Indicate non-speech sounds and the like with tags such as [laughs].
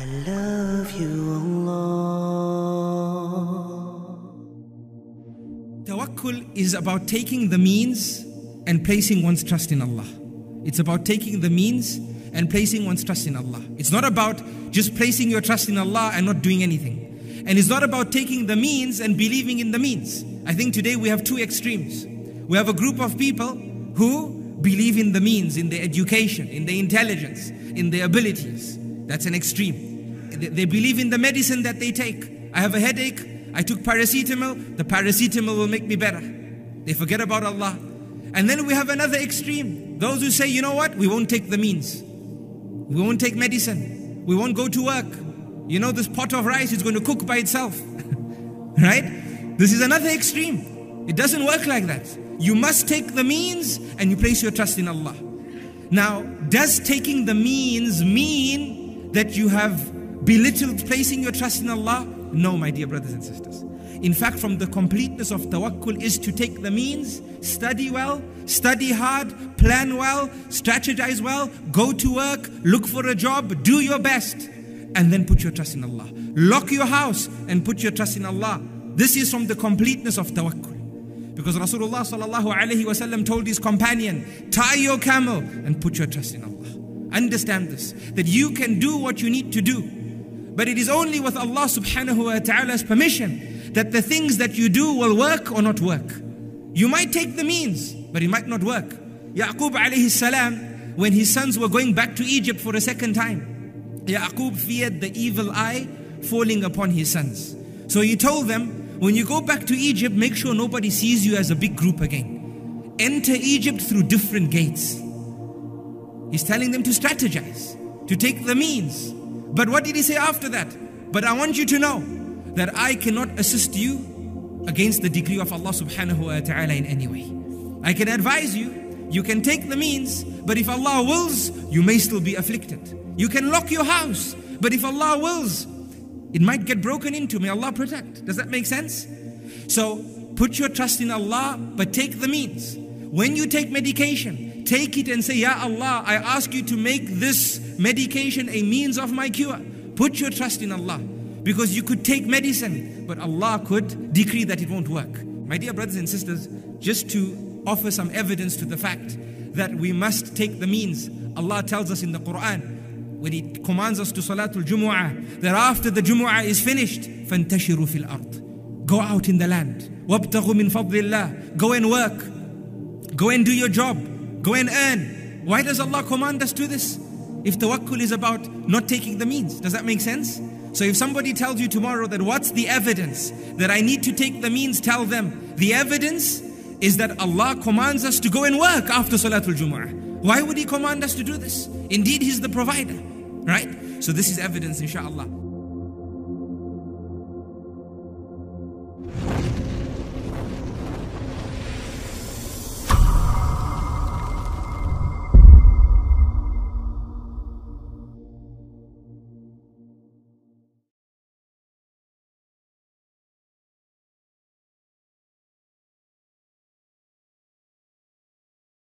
I love you, Allah. Tawakkul is about taking the means and placing one's trust in Allah. It's about taking the means and placing one's trust in Allah. It's not about just placing your trust in Allah and not doing anything. And it's not about taking the means and believing in the means. I think today we have two extremes. We have a group of people who believe in the means, in their education, in their intelligence, in their abilities. That's an extreme. They believe in the medicine that they take. I have a headache, I took paracetamol, the paracetamol will make me better. They forget about Allah. And then we have another extreme. Those who say, you know what, we won't take the means. We won't take medicine. We won't go to work. You know, this pot of rice is going to cook by itself. [laughs] right? This is another extreme. It doesn't work like that. You must take the means and you place your trust in Allah. Now, does taking the means mean that you have belittled placing your trust in Allah? No, my dear brothers and sisters. In fact, from the completeness of tawakkul is to take the means, study well, study hard, plan well, strategize well, go to work, look for a job, do your best, and then put your trust in Allah. Lock your house and put your trust in Allah. This is from the completeness of tawakkul. Because Rasulullah sallallahu alaihi wasallam told his companion, tie your camel and put your trust in Allah. Understand this, that you can do what you need to do. But it is only with Allah subhanahu wa ta'ala's permission that the things that you do will work or not work. You might take the means, but it might not work. Yaqub alayhi salam, when his sons were going back to Egypt for a second time, Yaqub feared the evil eye falling upon his sons. So he told them, when you go back to Egypt, make sure nobody sees you as a big group again. Enter Egypt through different gates. He's telling them to strategize, to take the means. But what did he say after that? But I want you to know that I cannot assist you against the decree of Allah subhanahu wa ta'ala in any way. I can advise you, you can take the means, but if Allah wills, you may still be afflicted. You can lock your house, but if Allah wills, it might get broken into. May Allah protect. Does that make sense? So put your trust in Allah, but take the means. When you take medication, take it and say, Ya Allah, I ask you to make this medication a means of my cure. Put your trust in Allah. Because you could take medicine, but Allah could decree that it won't work. My dear brothers and sisters, just to offer some evidence to the fact that we must take the means, Allah tells us in the Quran, when He commands us to Salatul Jumu'ah, that after the Jumu'ah is finished, فَانْتَشِرُوا فِي الْأَرْضِ Go out in the land. وَابْتَغُوا مِنْ فَضْلِ اللَّهِ Go and work. Go and do your job. Go and earn. Why does Allah command us to this? If tawakkul is about not taking the means, does that make sense? So if somebody tells you tomorrow that what's the evidence that I need to take the means, tell them the evidence is that Allah commands us to go and work after Salatul Jumu'ah. Why would He command us to do this? Indeed, He's the provider, right? So this is evidence, inshallah.